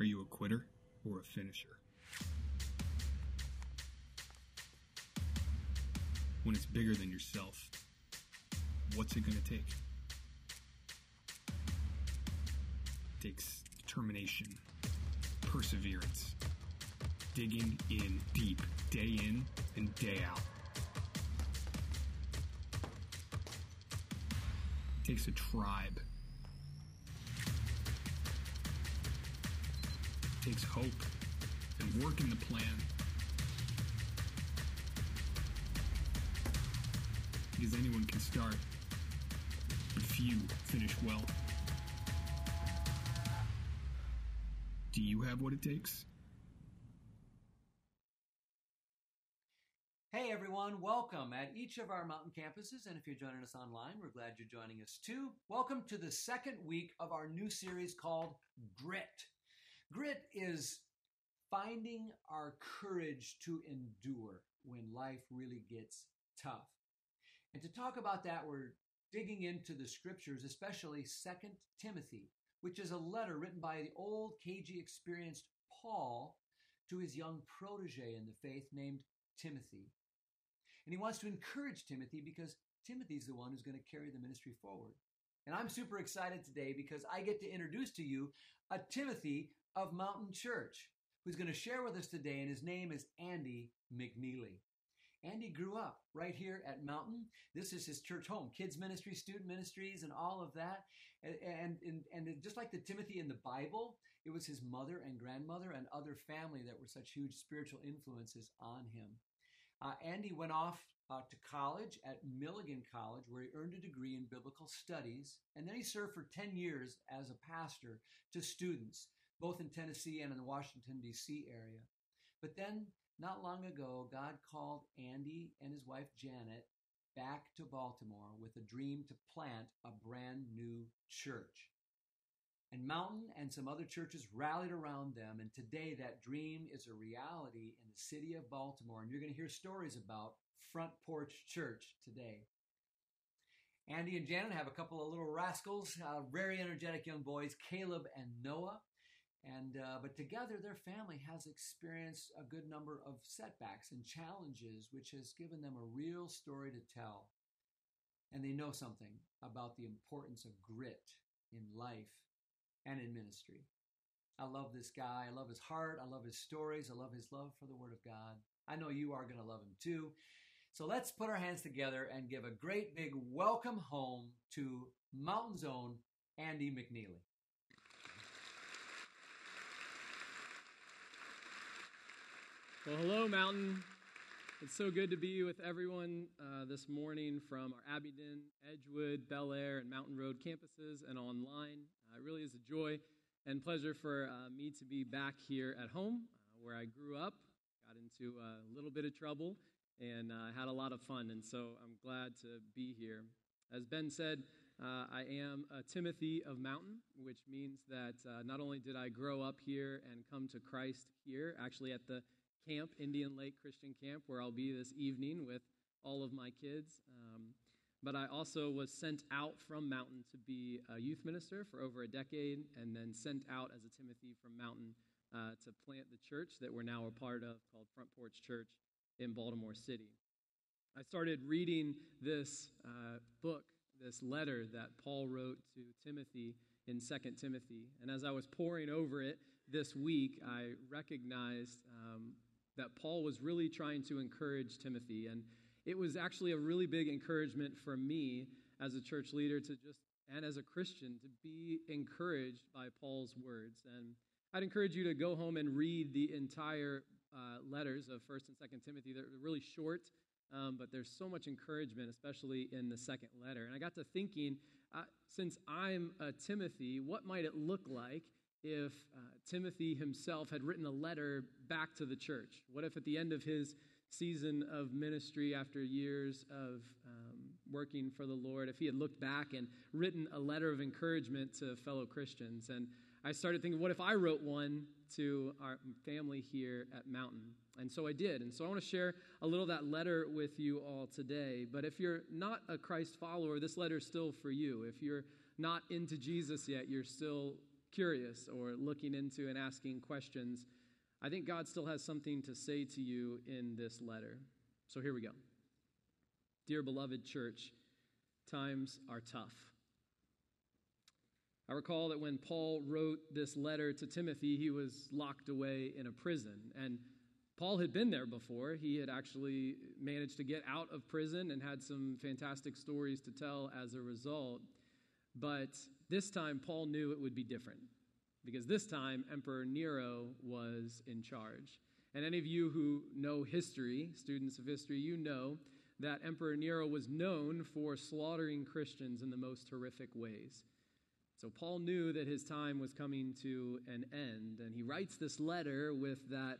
Are you a quitter or a finisher? When it's bigger than yourself, what's it going to take? It takes determination, perseverance, digging in deep, day in and day out. It takes a tribe. Takes hope and work in the plan. Because anyone can start, but few finish well. Do you have what it takes? Hey everyone, welcome at each of our mountain campuses. And if you're joining us online, we're glad you're joining us too. Welcome to the second week of our new series called Grit. Grit is finding our courage to endure when life really gets tough. And to talk about that, we're digging into the scriptures, especially Second Timothy, which is a letter written by the old, cagey, experienced Paul to his young protege in the faith named Timothy. And he wants to encourage Timothy because Timothy's the one who's going to carry the ministry forward. And I'm super excited today because I get to introduce to you a Timothy of Mountain Church who's going to share with us today, and his name is Andy McNeely. Andy grew up right here at Mountain. This is his church home, kids ministry, student ministries, and all of that. And, and, and just like the Timothy in the Bible, it was his mother and grandmother and other family that were such huge spiritual influences on him. Uh, Andy went off uh, to college at Milligan College, where he earned a degree in biblical studies, and then he served for 10 years as a pastor to students, both in Tennessee and in the Washington, D.C. area. But then, not long ago, God called Andy and his wife Janet back to Baltimore with a dream to plant a brand new church. And Mountain and some other churches rallied around them. And today, that dream is a reality in the city of Baltimore. And you're going to hear stories about Front Porch Church today. Andy and Janet have a couple of little rascals, uh, very energetic young boys, Caleb and Noah. And uh, but together, their family has experienced a good number of setbacks and challenges, which has given them a real story to tell. And they know something about the importance of grit in life and in ministry. I love this guy. I love his heart. I love his stories. I love his love for the Word of God. I know you are going to love him too. So let's put our hands together and give a great big welcome home to Mountain Zone Andy McNeely. Well, hello, Mountain. It's so good to be with everyone uh, this morning from our Abingdon, Edgewood, Bel Air, and Mountain Road campuses and online. Uh, it really is a joy and pleasure for uh, me to be back here at home uh, where I grew up, got into a little bit of trouble, and uh, had a lot of fun. And so I'm glad to be here. As Ben said, uh, I am a Timothy of Mountain, which means that not only did I grow up here and come to Christ here, actually at the camp, Indian Lake Christian Camp, where I'll be this evening with all of my kids. Um, but I also was sent out from Mountain to be a youth minister for over a decade, and then sent out as a Timothy from Mountain uh, to plant the church that we're now a part of called Front Porch Church in Baltimore City. I started reading this uh, book, this letter that Paul wrote to Timothy in Second Timothy. And as I was poring over it this week, I recognized um, that Paul was really trying to encourage Timothy. And it was actually a really big encouragement for me as a church leader to just, and as a Christian, to be encouraged by Paul's words. And I'd encourage you to go home and read the entire uh, letters of 1st and 2nd Timothy. They're really short, um, but there's so much encouragement, especially in the second letter. And I got to thinking, uh, since I'm a Timothy, what might it look like if uh, Timothy himself had written a letter back to the church? What if at the end of his season of ministry after years of um, working for the Lord, if he had looked back and written a letter of encouragement to fellow Christians? And I started thinking, what if I wrote one to our family here at Mountain? And so I did. And so I want to share a little of that letter with you all today. But if you're not a Christ follower, this letter is still for you. If you're not into Jesus yet, you're still curious or looking into and asking questions, I think God still has something to say to you in this letter. So here we go. Dear beloved church, times are tough. I recall that when Paul wrote this letter to Timothy, he was locked away in a prison. And Paul had been there before. He had actually managed to get out of prison and had some fantastic stories to tell as a result. But this time, Paul knew it would be different because this time, Emperor Nero was in charge. And any of you who know history, students of history, you know that Emperor Nero was known for slaughtering Christians in the most horrific ways. So Paul knew that his time was coming to an end, and he writes this letter with that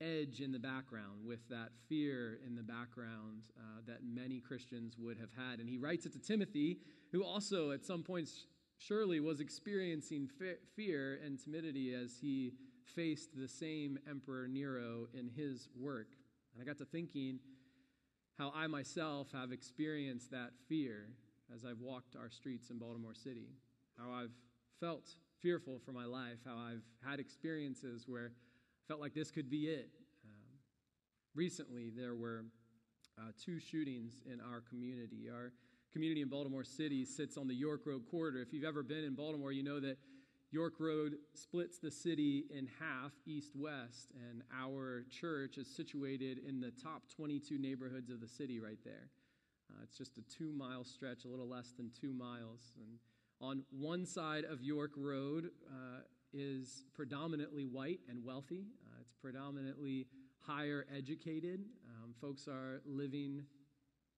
edge in the background, with that fear in the background uh, that many Christians would have had. And he writes it to Timothy, who also at some points surely was experiencing fear and timidity as he faced the same Emperor Nero in his work. And I got to thinking how I myself have experienced that fear as I've walked our streets in Baltimore City how I've felt fearful for my life, how I've had experiences where I felt like this could be it. Um, recently, there were uh, two shootings in our community. Our community in Baltimore City sits on the York Road corridor. If you've ever been in Baltimore, you know that York Road splits the city in half, east west, and our church is situated in the top 22 neighborhoods of the city right there. Uh, it's just a two mile stretch, a little less than two miles. And on one side of York Road uh, is predominantly white and wealthy. Uh, it's predominantly higher educated. Um, folks are living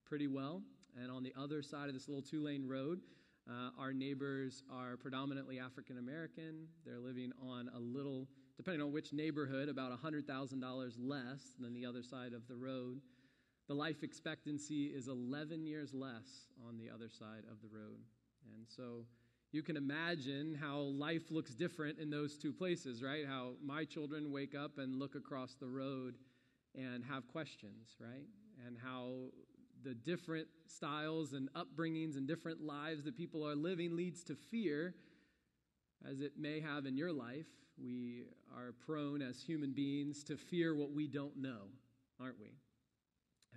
pretty well. And on the other side of this little two lane road, uh, our neighbors are predominantly African American. They're living on a little, depending on which neighborhood, about $100,000 less than the other side of the road. The life expectancy is 11 years less on the other side of the road. And so you can imagine how life looks different in those two places, right? How my children wake up and look across the road and have questions, right? And how the different styles and upbringings and different lives that people are living leads to fear, as it may have in your life. We are prone as human beings to fear what we don't know, aren't we?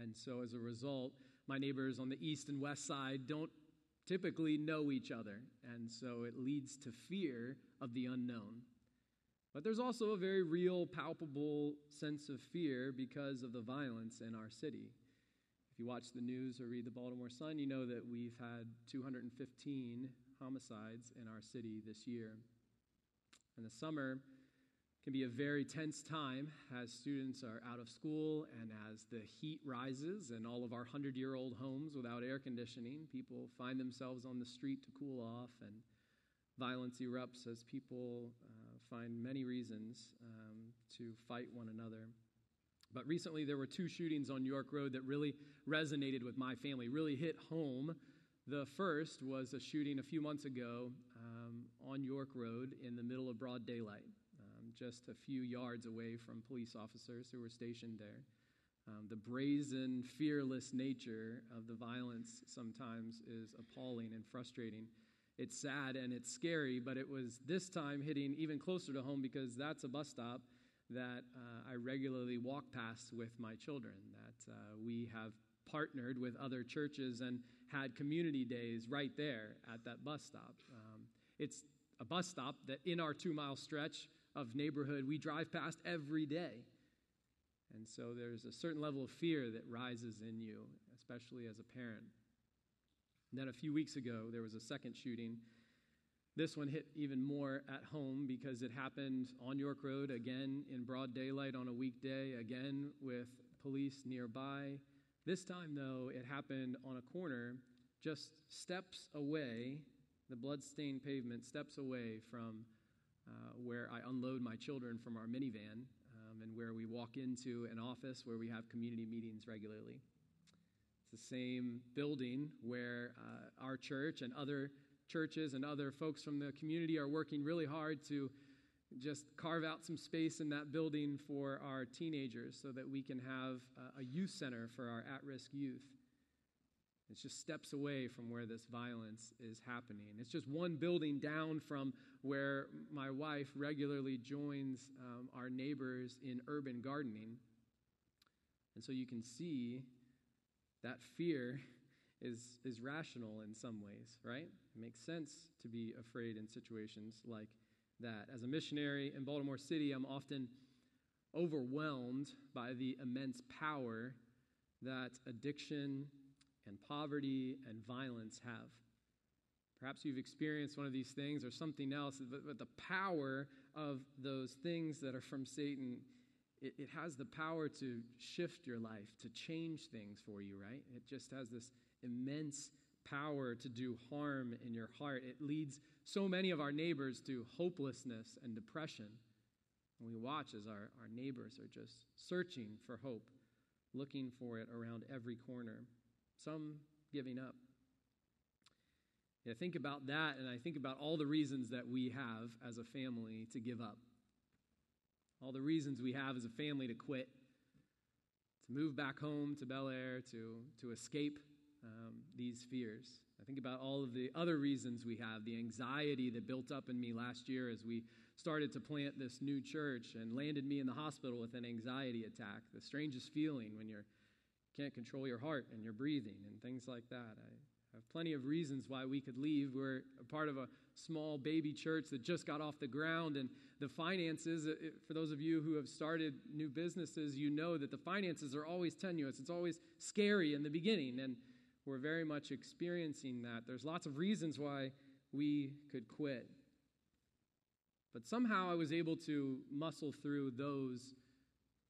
And so as a result, my neighbors on the east and west side don't typically know each other, and so it leads to fear of the unknown. But there's also a very real, palpable sense of fear because of the violence in our city. If you watch the news or read the Baltimore Sun, you know that we've had 215 homicides in our city this year. And the summer, can be a very tense time as students are out of school and as the heat rises in all of our 100 year old homes without air conditioning. People find themselves on the street to cool off, and violence erupts as people uh, find many reasons um, to fight one another. But recently, there were two shootings on York Road that really resonated with my family, really hit home. The first was a shooting a few months ago um, on York Road in the middle of broad daylight just a few yards away from police officers who were stationed there. Um, the brazen, fearless nature of the violence sometimes is appalling and frustrating. It's sad and it's scary, but it was this time hitting even closer to home because that's a bus stop that uh, I regularly walk past with my children. That uh, we have partnered with other churches and had community days right there at that bus stop. Um, it's a bus stop that in our two mile stretch of neighborhood we drive past every day. And so there's a certain level of fear that rises in you, especially as a parent. And then a few weeks ago, there was a second shooting. This one hit even more at home because it happened on York Road, again in broad daylight on a weekday, again with police nearby. This time, though, it happened on a corner just steps away, the blood-stained pavement, steps away from uh, where I unload my children from our minivan um, and where we walk into an office where we have community meetings regularly. It's the same building where uh, our church and other churches and other folks from the community are working really hard to just carve out some space in that building for our teenagers so that we can have a youth center for our at risk youth. It's just steps away from where this violence is happening. It's just one building down from where my wife regularly joins um, our neighbors in urban gardening. And so you can see that fear is, is rational in some ways, right? It makes sense to be afraid in situations like that. As a missionary in Baltimore City, I'm often overwhelmed by the immense power that addiction and poverty and violence have. Perhaps you've experienced one of these things or something else, but the power of those things that are from Satan, it, it, has the power to shift your life, to change things for you, right? It just has this immense power to do harm in your heart. It leads so many of our neighbors to hopelessness and depression. And we watch as our, our neighbors are just searching for hope, looking for it around every corner, some giving up. I think about that, and I think about all the reasons that we have as a family to give up. All the reasons we have as a family to quit, to move back home to Bel Air, to, to escape um, these fears. I think about all of the other reasons we have, the anxiety that built up in me last year as we started to plant this new church and landed me in the hospital with an anxiety attack, the strangest feeling when you can't control your heart and your breathing and things like that. I have plenty of reasons why we could leave. We're a part of a small baby church that just got off the ground, and the finances, for those of you who have started new businesses, you know that the finances are always tenuous. It's always scary in the beginning, and we're very much experiencing that. There's lots of reasons why we could quit. But somehow I was able to muscle through those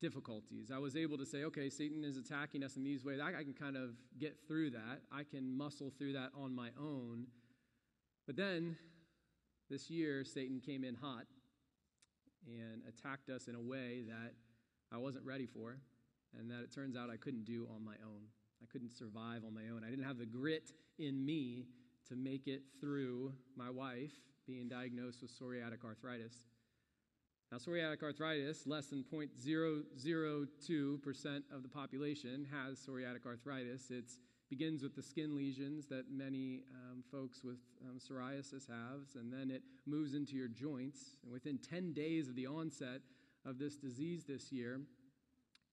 difficulties. I was able to say, okay, Satan is attacking us in these ways. I, I, can kind of get through that. I can muscle through that on my own. But then this year, Satan came in hot and attacked us in a way that I wasn't ready for, and that it turns out I couldn't do on my own. I couldn't survive on my own. I didn't have the grit in me to make it through my wife being diagnosed with psoriatic arthritis. Now, psoriatic arthritis, less than 0.002% of the population has psoriatic arthritis. It begins with the skin lesions that many um, folks with um, psoriasis have, and then it moves into your joints. And within 10 days of the onset of this disease this year,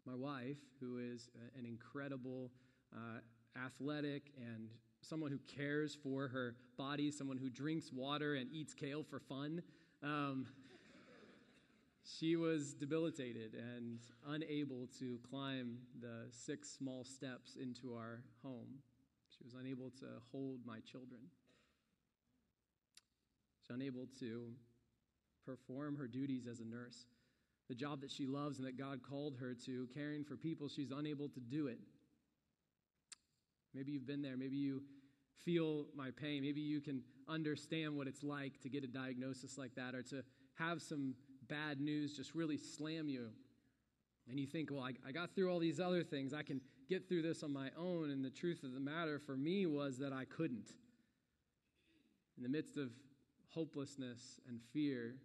my wife, who is an incredible uh, athletic and someone who cares for her body, someone who drinks water and eats kale for fun. Um, she was debilitated and unable to climb the six small steps into our home. She was unable to hold my children. She's unable to perform her duties as a nurse. The job that she loves and that God called her to, caring for people, she's unable to do it. Maybe you've been there. Maybe you feel my pain. Maybe you can understand what it's like to get a diagnosis like that or to have some bad news just really slam you. And you think, well, I, I got through all these other things. I can get through this on my own. And the truth of the matter for me was that I couldn't. In the midst of hopelessness and fear,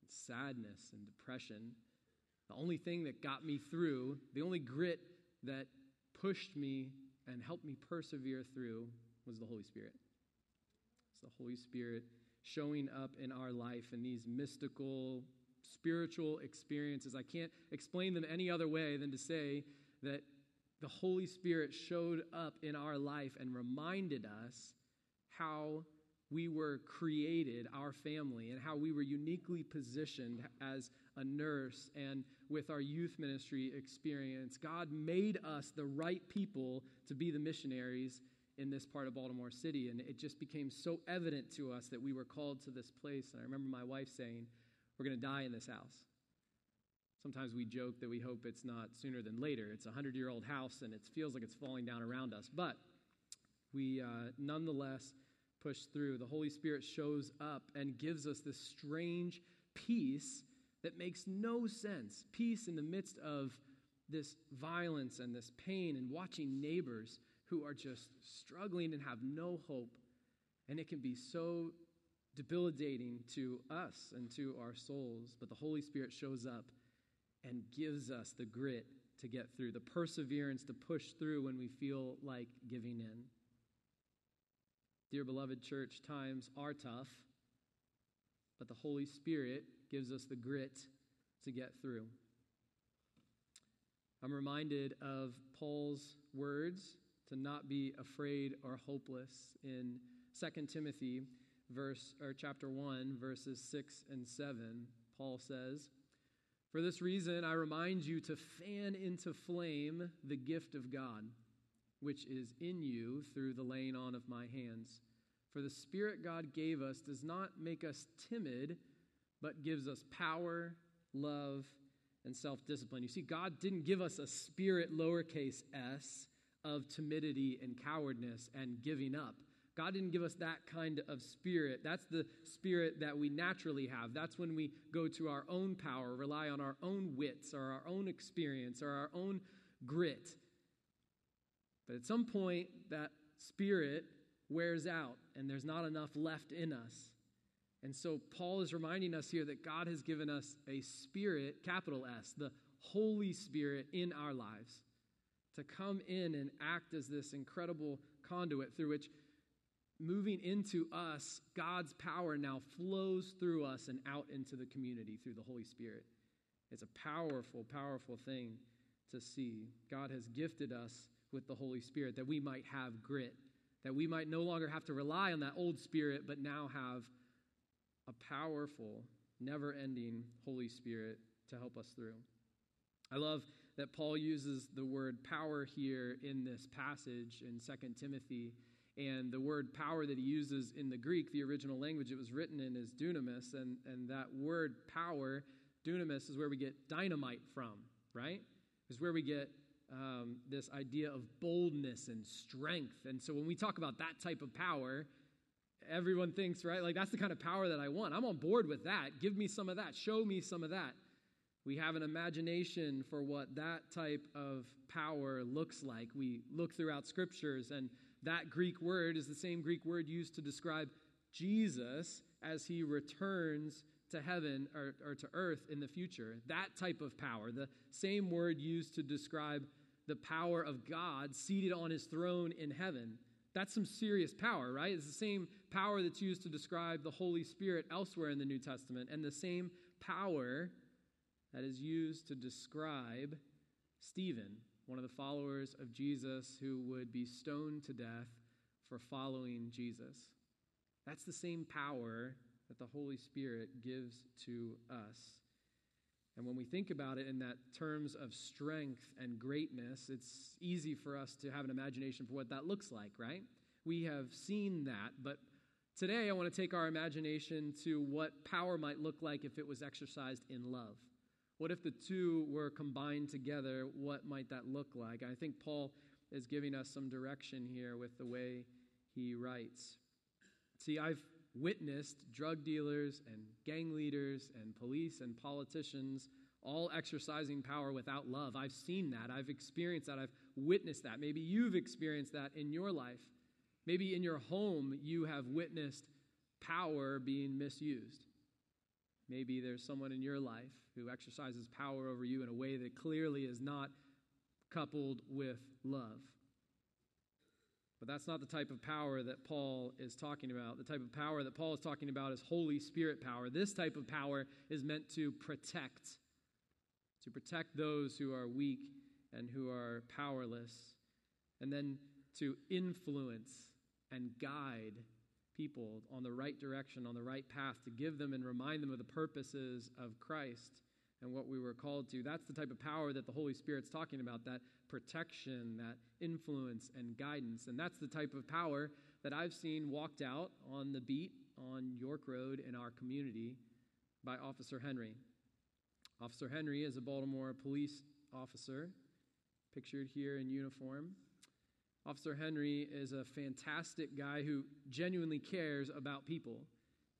and sadness and depression, the only thing that got me through, the only grit that pushed me and helped me persevere through was the Holy Spirit. It's the Holy Spirit showing up in our life in these mystical, spiritual experiences. I can't explain them any other way than to say that the Holy Spirit showed up in our life and reminded us how we were created, our family, and how we were uniquely positioned as a nurse and with our youth ministry experience. God made us the right people to be the missionaries in this part of Baltimore City, and it just became so evident to us that we were called to this place. And I remember my wife saying, We're going to die in this house. Sometimes we joke that we hope it's not sooner than later. It's a 100 year old house, and it feels like it's falling down around us. But we uh, nonetheless push through. The Holy Spirit shows up and gives us this strange peace that makes no sense. Peace in the midst of this violence and this pain and watching neighbors who are just struggling and have no hope. And it can be so debilitating to us and to our souls. But the Holy Spirit shows up and gives us the grit to get through, the perseverance to push through when we feel like giving in. Dear beloved church, times are tough, but the Holy Spirit gives us the grit to get through. I'm reminded of Paul's words to not be afraid or hopeless in 2 Timothy verse or chapter 1 verses 6 and 7. Paul says, "For this reason I remind you to fan into flame the gift of God, which is in you through the laying on of my hands. For the spirit God gave us does not make us timid, but gives us power, love, and self discipline. You see, God didn't give us a spirit, lowercase s, of timidity and cowardness and giving up. God didn't give us that kind of spirit. That's the spirit that we naturally have. That's when we go to our own power, rely on our own wits or our own experience or our own grit. But at some point, that spirit wears out and there's not enough left in us. And so Paul is reminding us here that God has given us a spirit, capital S, the Holy Spirit in our lives to come in and act as this incredible conduit through which moving into us, God's power now flows through us and out into the community through the Holy Spirit. It's a powerful, powerful thing to see. God has gifted us with the Holy Spirit that we might have grit, that we might no longer have to rely on that old spirit, but now have a powerful, never ending Holy Spirit to help us through. I love that Paul uses the word power here in this passage in 2 Timothy. And the word power that he uses in the Greek, the original language it was written in, is dunamis. And, and that word power, dunamis, is where we get dynamite from, right? Is where we get um, this idea of boldness and strength. And so when we talk about that type of power, everyone thinks, right? Like, that's the kind of power that I want. I'm on board with that. Give me some of that. Show me some of that. We have an imagination for what that type of power looks like. We look throughout scriptures, and that Greek word is the same Greek word used to describe Jesus as he returns to heaven or, or, to earth in the future. That type of power, the same word used to describe the power of God seated on his throne in heaven. That's some serious power, right? It's the same power that's used to describe the Holy Spirit elsewhere in the New Testament, and the same power that is used to describe Stephen, one of the followers of Jesus who would be stoned to death for following Jesus. That's the same power that the Holy Spirit gives to us. And when we think about it in that terms of strength and greatness, it's easy for us to have an imagination for what that looks like, right? We have seen that, but today I want to take our imagination to what power might look like if it was exercised in love. What if the two were combined together? What might that look like? I think Paul is giving us some direction here with the way he writes. See, I've witnessed drug dealers and gang leaders and police and politicians all exercising power without love. I've seen that. I've experienced that. I've witnessed that. Maybe you've experienced that in your life. Maybe in your home you have witnessed power being misused. Maybe there's someone in your life who exercises power over you in a way that clearly is not coupled with love. But that's not the type of power that Paul is talking about. The type of power that Paul is talking about is Holy Spirit power. This type of power is meant to protect, to protect those who are weak and who are powerless, and then to influence and guide people on the right direction, on the right path, to give them and remind them of the purposes of Christ and what we were called to. That's the type of power that the Holy Spirit's talking about that protection, that influence and guidance. And that's the type of power that I've seen walked out on the beat on York Road in our community by Officer Henry. Officer Henry is a Baltimore police officer, pictured here in uniform. Officer Henry is a fantastic guy who genuinely cares about people.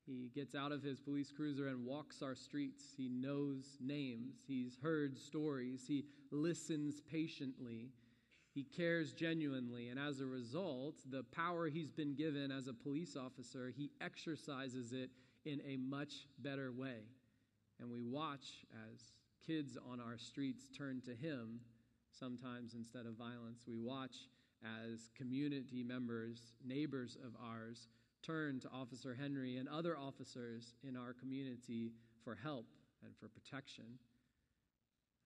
He gets out of his police cruiser and walks our streets. He knows names. He's heard stories. He listens patiently. He cares genuinely. And as a result, the power he's been given as a police officer, he exercises it in a much better way. And we watch as kids on our streets turn to him sometimes instead of violence. We watch as community members, neighbors of ours, turn to Officer Henry and other officers in our community for help and for protection.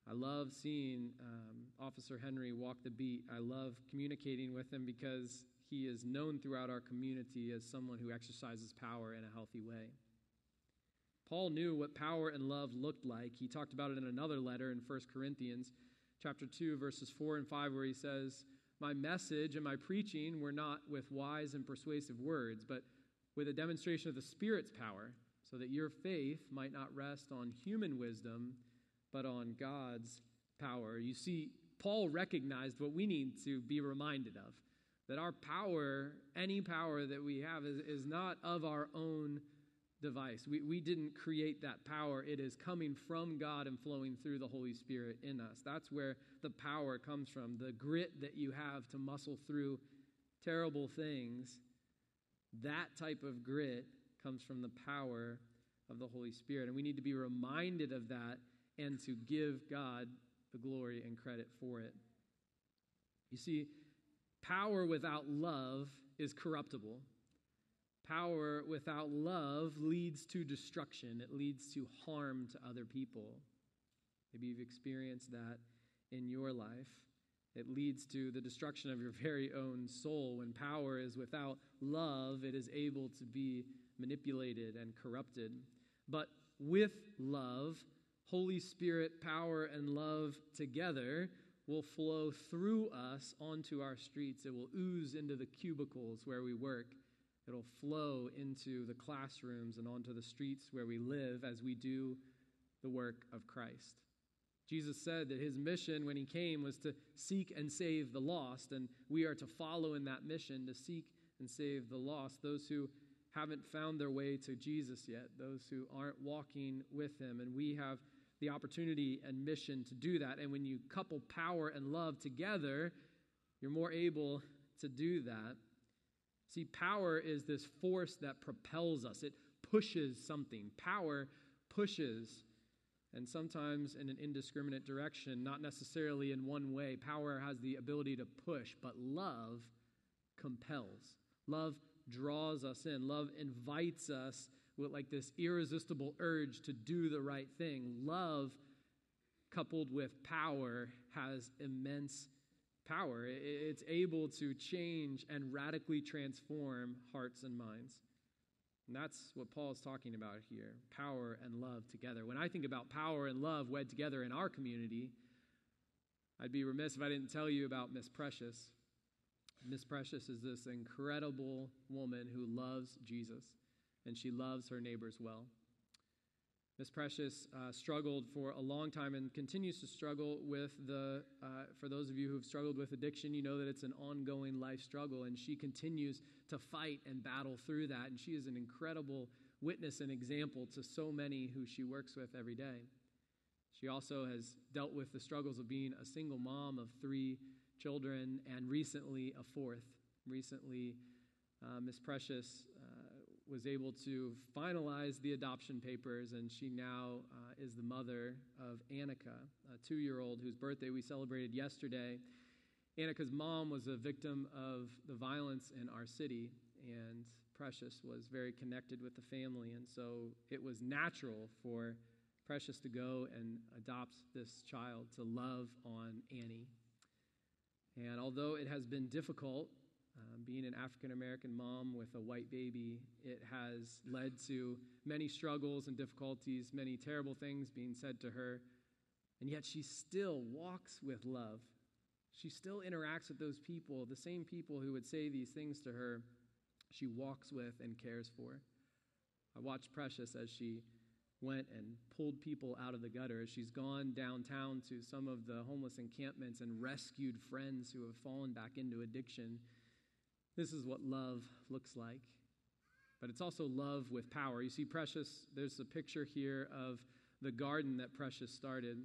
I love seeing um, Officer Henry walk the beat. I love communicating with him because he is known throughout our community as someone who exercises power in a healthy way. Paul knew what power and love looked like. He talked about it in another letter in 1 Corinthians chapter 2 verses 4 and 5 where he says, "My message and my preaching were not with wise and persuasive words, but with a demonstration of the Spirit's power, so that your faith might not rest on human wisdom, but on God's power." You see, Paul recognized what we need to be reminded of that our power, any power that we have, is, is not of our own device. We, we didn't create that power. It is coming from God and flowing through the Holy Spirit in us. That's where the power comes from. The grit that you have to muscle through terrible things, that type of grit comes from the power of the Holy Spirit. And we need to be reminded of that and to give God the glory and credit for it. You see, Power without love is corruptible. Power without love leads to destruction, it leads to harm to other people. Maybe you've experienced that in your life. It leads to the destruction of your very own soul. When power is without love, it is able to be manipulated and corrupted. But with love, Holy Spirit, power, and love together will flow through us onto our streets. It will ooze into the cubicles where we work. It'll flow into the classrooms and onto the streets where we live as we do the work of Christ. Jesus said that his mission when he came was to seek and save the lost, and we are to follow in that mission to seek and save the lost, those who haven't found their way to Jesus yet, those who aren't walking with him. And we have the opportunity and mission to do that. And when you couple power and love together, you're more able to do that. See, power is this force that propels us, it pushes something. Power pushes, and sometimes in an indiscriminate direction, not necessarily in one way. Power has the ability to push, but love compels. Love draws us in, love invites us with like this irresistible urge to do the right thing. Love coupled with power has immense power. It's able to change and radically transform hearts and minds. And that's what Paul is talking about here power and love together. When I think about power and love wed together in our community, I'd be remiss if I didn't tell you about Miss Precious. Miss Precious is this incredible woman who loves Jesus and she loves her neighbors well. Miss Precious uh, struggled for a long time and continues to struggle with the, uh, for those of you who have struggled with addiction, you know that it's an ongoing life struggle, and she continues to fight and battle through that. And she is an incredible witness and example to so many who she works with every day. She also has dealt with the struggles of being a single mom of three children and recently a fourth. Recently, uh, Miss Precious was able to finalize the adoption papers, and she now uh, is the mother of Annika, a two year old whose birthday we celebrated yesterday. Annika's mom was a victim of the violence in our city, and Precious was very connected with the family, and so it was natural for Precious to go and adopt this child to love on Annie. And although it has been difficult um, being an African American mom with a white baby, it has led to many struggles and difficulties, many terrible things being said to her. And yet she still walks with love. She still interacts with those people, the same people who would say these things to her, she walks with and cares for. I watched Precious as she went and pulled people out of the gutter. She's gone downtown to some of the homeless encampments and rescued friends who have fallen back into addiction this is what love looks like. But it's also love with power. You see, Precious, there's a picture here of the garden that Precious started.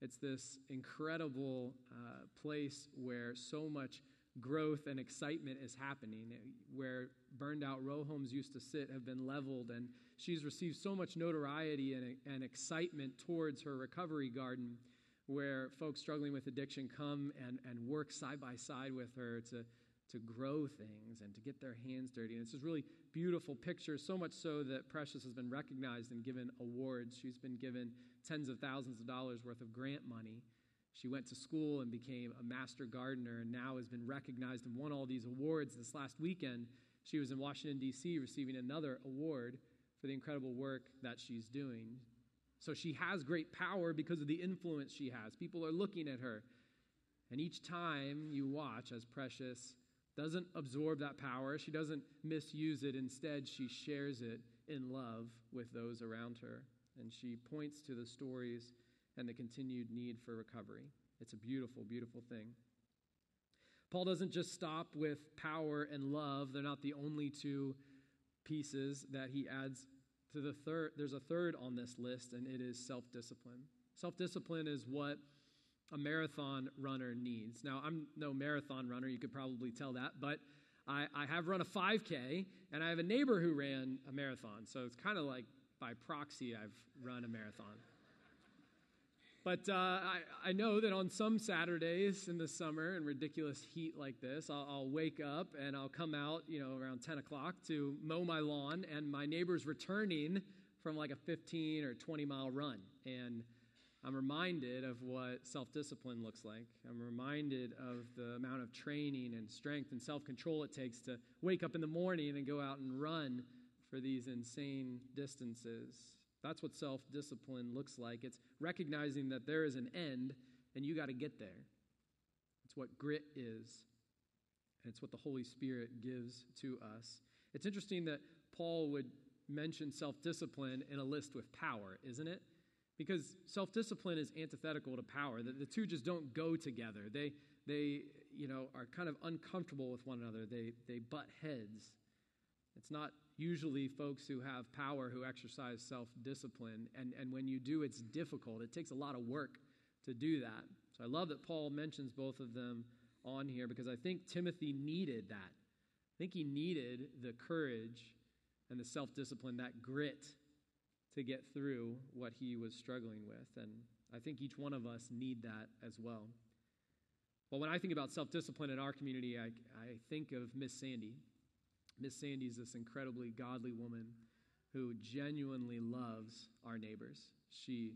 It's this incredible uh, place where so much growth and excitement is happening, where burned out row homes used to sit have been leveled, and she's received so much notoriety and, and excitement towards her recovery garden where folks struggling with addiction come and, and work side by side with her to, to grow things and to get their hands dirty. And it's this really beautiful picture, so much so that Precious has been recognized and given awards. She's been given tens of thousands of dollars worth of grant money. She went to school and became a master gardener and now has been recognized and won all these awards. This last weekend, she was in Washington, D.C., receiving another award for the incredible work that she's doing. So she has great power because of the influence she has. People are looking at her. And each time you watch as Precious doesn't absorb that power, she doesn't misuse it. Instead, she shares it in love with those around her. And she points to the stories and the continued need for recovery. It's a beautiful, beautiful thing. Paul doesn't just stop with power and love, they're not the only two pieces that he adds to the third. There's a third on this list, and it is self discipline. Self discipline is what a marathon runner needs. Now, I'm no marathon runner, you could probably tell that, but I, I have run a 5K, and I have a neighbor who ran a marathon. So it's kind of like by proxy, I've run a marathon. But uh, I, I, know that on some Saturdays in the summer in ridiculous heat like this, I'll, I'll, wake up and I'll come out, you know, around 10 o'clock to mow my lawn, and my neighbor's returning from like a 15 or 20 mile run. And I'm reminded of what self discipline looks like. I'm reminded of the amount of training and strength and self control it takes to wake up in the morning and go out and run for these insane distances. That's what self discipline looks like. It's recognizing that there is an end and you got to get there. It's what grit is, and it's what the Holy Spirit gives to us. It's interesting that Paul would mention self discipline in a list with power, isn't it? Because self discipline is antithetical to power. The, the two just don't go together. They, they you know, are kind of uncomfortable with one another, they, they butt heads. It's not usually folks who have power who exercise self discipline. And, and when you do, it's difficult. It takes a lot of work to do that. So I love that Paul mentions both of them on here because I think Timothy needed that. I think he needed the courage and the self discipline, that grit to get through what he was struggling with. And I think each one of us need that as well. Well, when I think about self discipline in our community, I, I think of Miss Sandy. Miss Sandy is this incredibly godly woman who genuinely loves our neighbors. She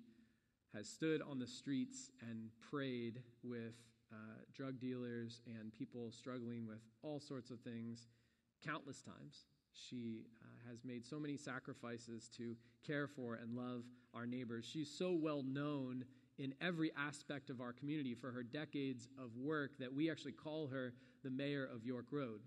has stood on the streets and prayed with uh, drug dealers and people struggling with all sorts of things countless times. She uh, has made so many sacrifices to care for and love our neighbors. She's so well known in every aspect of our community for her decades of work that we actually call her the mayor of York Road.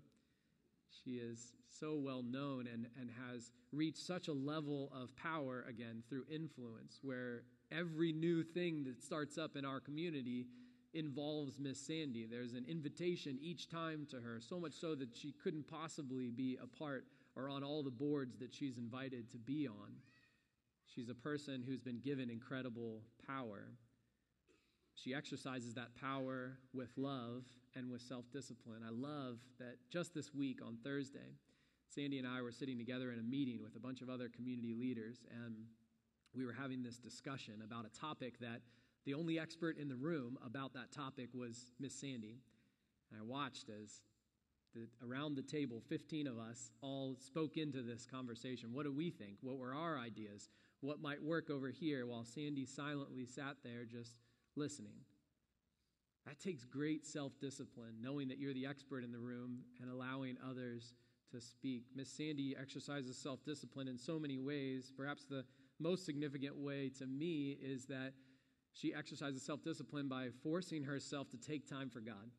She is so well known and, and has reached such a level of power again through influence, where every new thing that starts up in our community involves Miss Sandy. There's an invitation each time to her, so much so that she couldn't possibly be a part or on all the boards that she's invited to be on. She's a person who's been given incredible power. She exercises that power with love and with self discipline. I love that just this week on Thursday, Sandy and I were sitting together in a meeting with a bunch of other community leaders, and we were having this discussion about a topic that the only expert in the room about that topic was Miss Sandy. And I watched as the, around the table, 15 of us all spoke into this conversation. What do we think? What were our ideas? What might work over here while Sandy silently sat there just listening? That takes great self discipline, knowing that you're the expert in the room and allowing others to speak. Miss Sandy exercises self discipline in so many ways. Perhaps the most significant way to me is that she exercises self discipline by forcing herself to take time for God,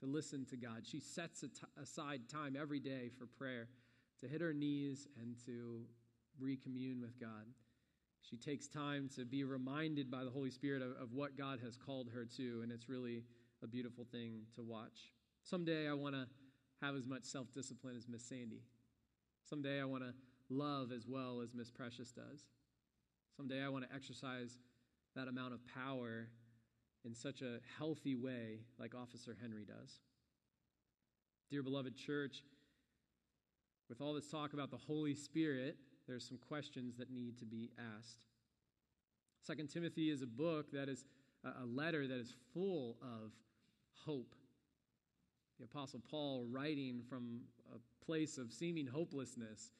to listen to God. She sets aside time every day for prayer, to hit her knees and to recommune with God. She takes time to be reminded by the Holy Spirit of, of what God has called her to, and it's really a beautiful thing to watch. Someday I want to have as much self discipline as Miss Sandy. Someday I want to love as well as Miss Precious does. Someday I want to exercise that amount of power in such a healthy way like Officer Henry does. Dear beloved church, with all this talk about the Holy Spirit, there's some questions that need to be asked. Second Timothy is a book that is a letter that is full of hope. The Apostle Paul, writing from a place of seeming hopelessness,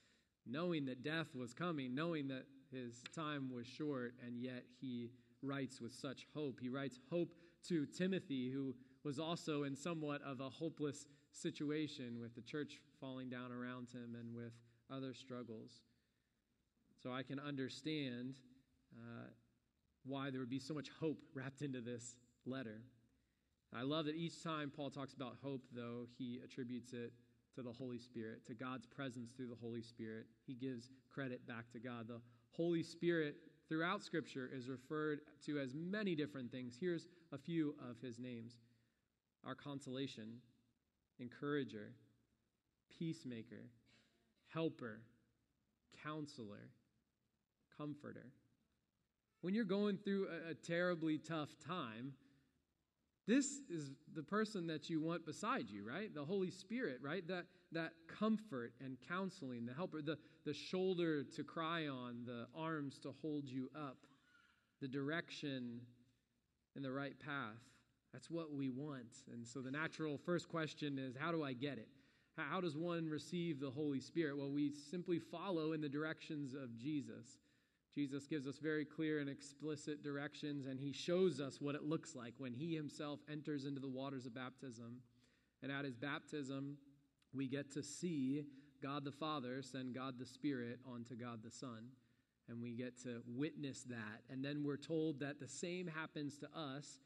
knowing that death was coming, knowing that his time was short, and yet he writes with such hope. He writes hope to Timothy, who was also in somewhat of a hopeless situation with the church falling down around him and with other struggles. So I can understand uh, why there would be so much hope wrapped into this letter. I love that each time Paul talks about hope, though, he attributes it to the Holy Spirit, to God's presence through the Holy Spirit. He gives credit back to God. The Holy Spirit throughout Scripture is referred to as many different things. Here's a few of his names our consolation, encourager, peacemaker, helper, counselor, comforter. When you're going through a, a, terribly tough time, this is the person that you want beside you, right? The Holy Spirit, right? That, that comfort and counseling, the helper, the, the shoulder to cry on, the arms to hold you up, the direction in the right path. That's what we want. And so the natural first question is how do I get it? How does one receive the Holy Spirit? Well, we simply follow in the directions of Jesus. Jesus gives us very clear and explicit directions, and he shows us what it looks like when he himself enters into the waters of baptism. And at his baptism, we get to see God the Father send God the Spirit onto God the Son. And we get to witness that. And then we're told that the same happens to us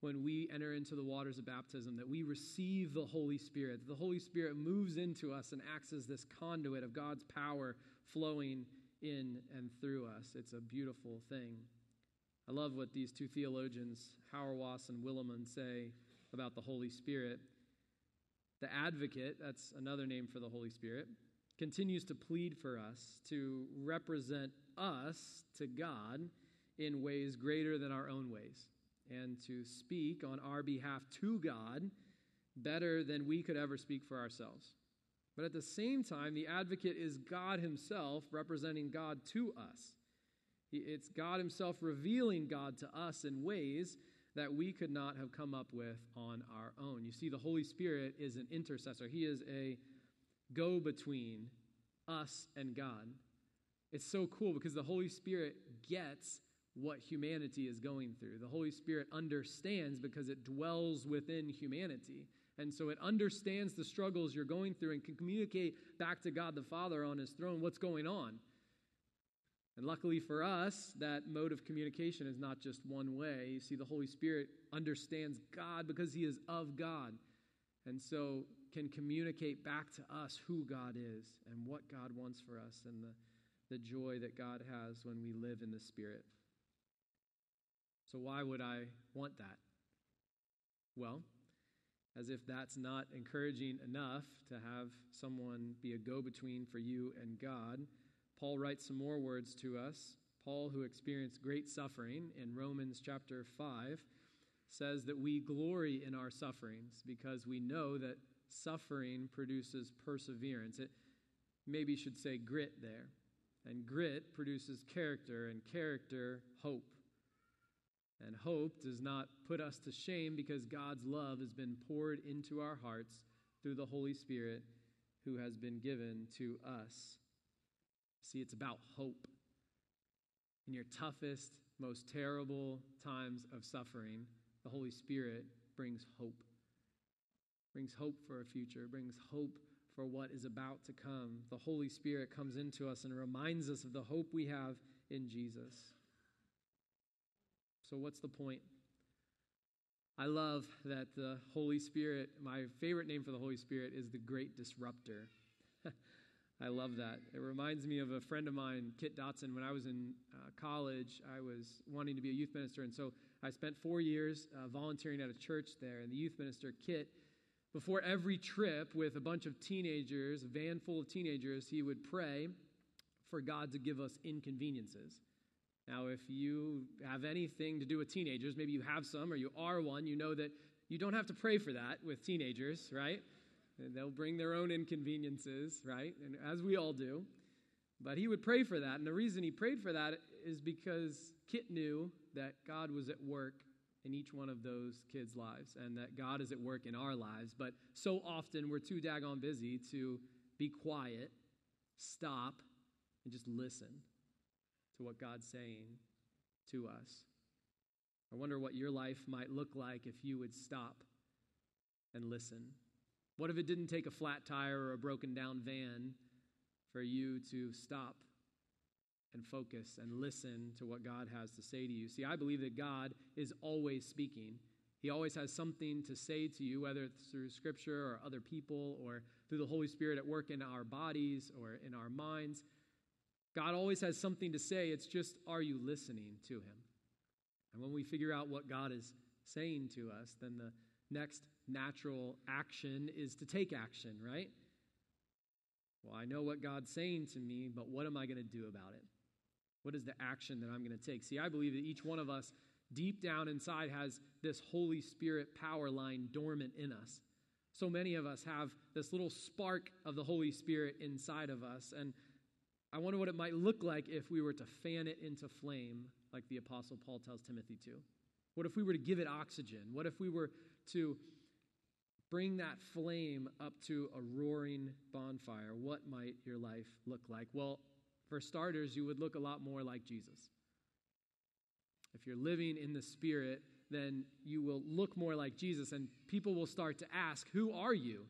when we enter into the waters of baptism, that we receive the Holy Spirit. That the Holy Spirit moves into us and acts as this conduit of God's power flowing in and through us. It's a beautiful thing. I love what these two theologians, Hauerwas and Willimon, say about the Holy Spirit. The advocate, that's another name for the Holy Spirit, continues to plead for us to represent us to God in ways greater than our own ways and to speak on our behalf to God better than we could ever speak for ourselves. But at the same time, the advocate is God Himself representing God to us. It's God Himself revealing God to us in ways that we could not have come up with on our own. You see, the Holy Spirit is an intercessor, He is a go between us and God. It's so cool because the Holy Spirit gets what humanity is going through. The Holy Spirit understands because it dwells within humanity. And so it understands the struggles you're going through and can communicate back to God the Father on his throne what's going on. And luckily for us, that mode of communication is not just one way. You see, the Holy Spirit understands God because he is of God. And so can communicate back to us who God is and what God wants for us and the, the joy that God has when we live in the Spirit. So, why would I want that? Well, as if that's not encouraging enough to have someone be a go between for you and God, Paul writes some more words to us. Paul, who experienced great suffering in Romans chapter 5, says that we glory in our sufferings because we know that suffering produces perseverance. It maybe should say grit there. And grit produces character, and character, hope. And hope does not put us to shame because God's love has been poured into our hearts through the Holy Spirit who has been given to us. See, it's about hope. In your toughest, most terrible times of suffering, the Holy Spirit brings hope. Brings hope for a future, brings hope for what is about to come. The Holy Spirit comes into us and reminds us of the hope we have in Jesus. So, what's the point? I love that the Holy Spirit, my favorite name for the Holy Spirit is the Great Disruptor. I love that. It reminds me of a friend of mine, Kit Dotson. When I was in uh, college, I was wanting to be a youth minister, and so I spent four years uh, volunteering at a church there. And the youth minister, Kit, before every trip with a bunch of teenagers, a van full of teenagers, he would pray for God to give us inconveniences. Now, if you have anything to do with teenagers, maybe you have some or you are one, you know that you don't have to pray for that with teenagers, right? They'll bring their own inconveniences, right? And as we all do. But he would pray for that. And the reason he prayed for that is because Kit knew that God was at work in each one of those kids' lives and that God is at work in our lives. But so often we're too daggone busy to be quiet, stop, and just listen to what God's saying to us. I wonder what your life might look like if you would stop and listen. What if it didn't take a flat tire or a broken down van for you to stop and focus and listen to what God has to say to you? See, I believe that God is always speaking. He always has something to say to you, whether it's through Scripture or other people or through the Holy Spirit at work in our bodies or in our minds. God always has something to say. It's just, are you listening to Him? And when we figure out what God is saying to us, then the next natural action is to take action, right? Well, I know what God's saying to me, but what am I going to do about it? What is the action that I'm going to take? See, I believe that each one of us, deep down inside, has this Holy Spirit power line dormant in us. So many of us have this little spark of the Holy Spirit inside of us. And I wonder what it might look like if we were to fan it into flame, like the Apostle Paul tells Timothy to. What if we were to give it oxygen? What if we were to bring that flame up to a roaring bonfire? What might your life look like? Well, for starters, you would look a lot more like Jesus. If you're living in the Spirit, then you will look more like Jesus, and people will start to ask, Who are you?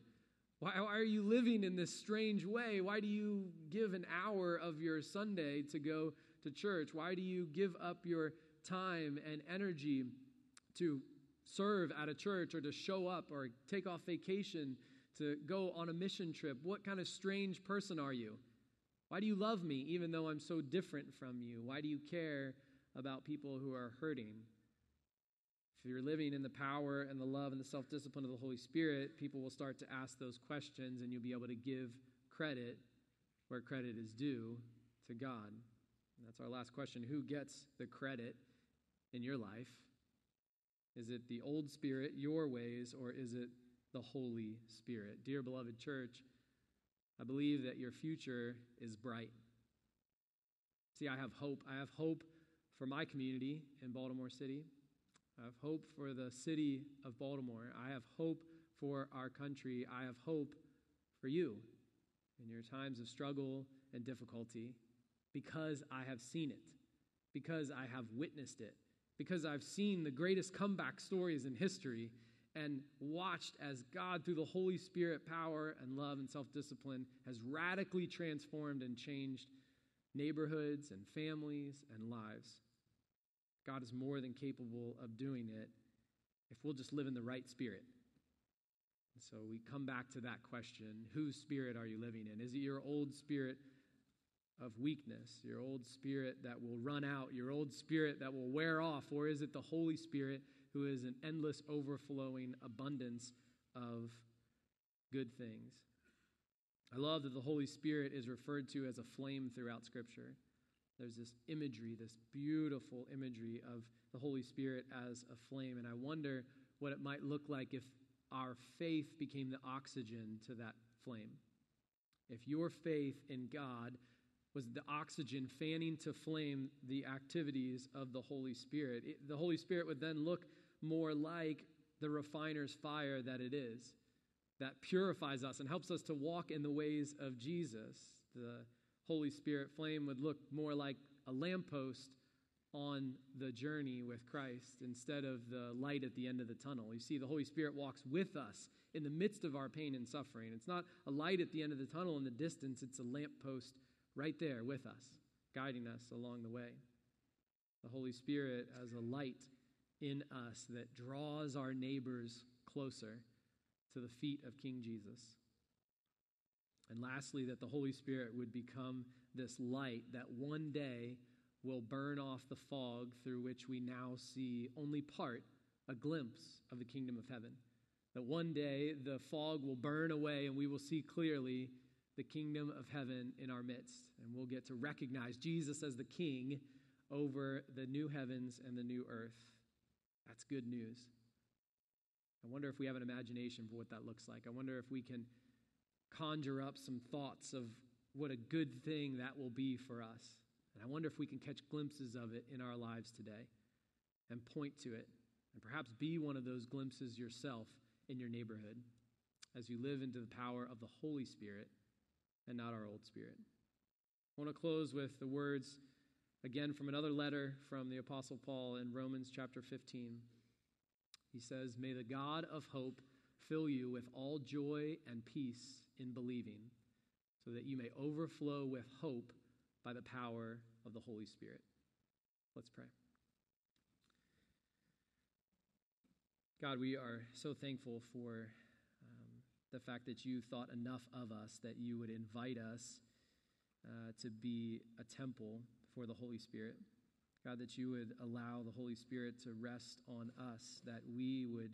Why are you living in this strange way? Why do you give an hour of your Sunday to go to church? Why do you give up your time and energy to serve at a church or to show up or take off vacation to go on a mission trip? What kind of strange person are you? Why do you love me even though I'm so different from you? Why do you care about people who are hurting? If you're living in the power and the love and the self discipline of the Holy Spirit, people will start to ask those questions and you'll be able to give credit where credit is due to God. And that's our last question. Who gets the credit in your life? Is it the old spirit, your ways, or is it the Holy Spirit? Dear beloved church, I believe that your future is bright. See, I have hope. I have hope for my community in Baltimore City. I have hope for the city of Baltimore. I have hope for our country. I have hope for you in your times of struggle and difficulty because I have seen it, because I have witnessed it, because I've seen the greatest comeback stories in history and watched as God, through the Holy Spirit power and love and self discipline, has radically transformed and changed neighborhoods and families and lives. God is more than capable of doing it if we'll just live in the right spirit. And so we come back to that question whose spirit are you living in? Is it your old spirit of weakness, your old spirit that will run out, your old spirit that will wear off, or is it the Holy Spirit who is an endless, overflowing abundance of good things? I love that the Holy Spirit is referred to as a flame throughout Scripture. There's this imagery, this beautiful imagery of the Holy Spirit as a flame. And I wonder what it might look like if our faith became the oxygen to that flame. If your faith in God was the oxygen fanning to flame the activities of the Holy Spirit, it, the Holy Spirit would then look more like the refiner's fire that it is, that purifies us and helps us to walk in the ways of Jesus. The Holy Spirit flame would look more like a lamppost on the journey with Christ instead of the light at the end of the tunnel. You see, the Holy Spirit walks with us in the midst of our pain and suffering. It's not a light at the end of the tunnel in the distance, it's a lamppost right there with us, guiding us along the way. The Holy Spirit as a light in us that draws our neighbors closer to the feet of King Jesus. And lastly, that the Holy Spirit would become this light that one day will burn off the fog through which we now see only part, a glimpse of the kingdom of heaven. That one day the fog will burn away and we will see clearly the kingdom of heaven in our midst. And we'll get to recognize Jesus as the king over the new heavens and the new earth. That's good news. I wonder if we have an imagination for what that looks like. I wonder if we can conjure up some thoughts of what a good thing that will be for us. And I wonder if we can catch glimpses of it in our lives today and point to it and perhaps be one of those glimpses yourself in your neighborhood as you live into the power of the Holy Spirit and not our old spirit. I want to close with the words again from another letter from the Apostle Paul in Romans chapter 15. He says, May the God of hope fill you with all joy and peace in believing, so that you may overflow with hope by the power of the Holy Spirit. Let's pray. God, we are so thankful for um, the fact that you thought enough of us that you would invite us uh, to be a temple for the Holy Spirit. God, that you would allow the Holy Spirit to rest on us, that we would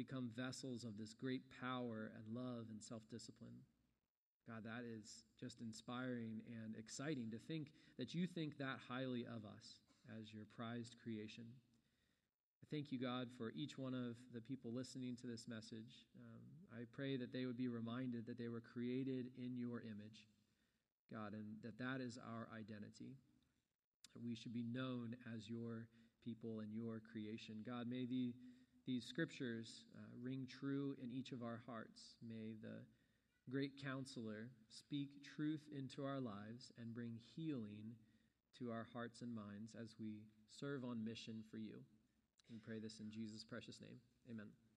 become vessels of this great power and love and self discipline. God, that is just inspiring and exciting to think that you think that highly of us as your prized creation. I thank you, God, for each one of the people listening to this message. Um, I pray that they would be reminded that they were created in your image, God, and that that is our identity. We should be known as your people and your creation. God, may the, these scriptures uh, ring true in each of our hearts. May the great counselor speak truth into our lives and bring healing to our hearts and minds as we serve on mission for you. We pray this in Jesus' precious name. Amen.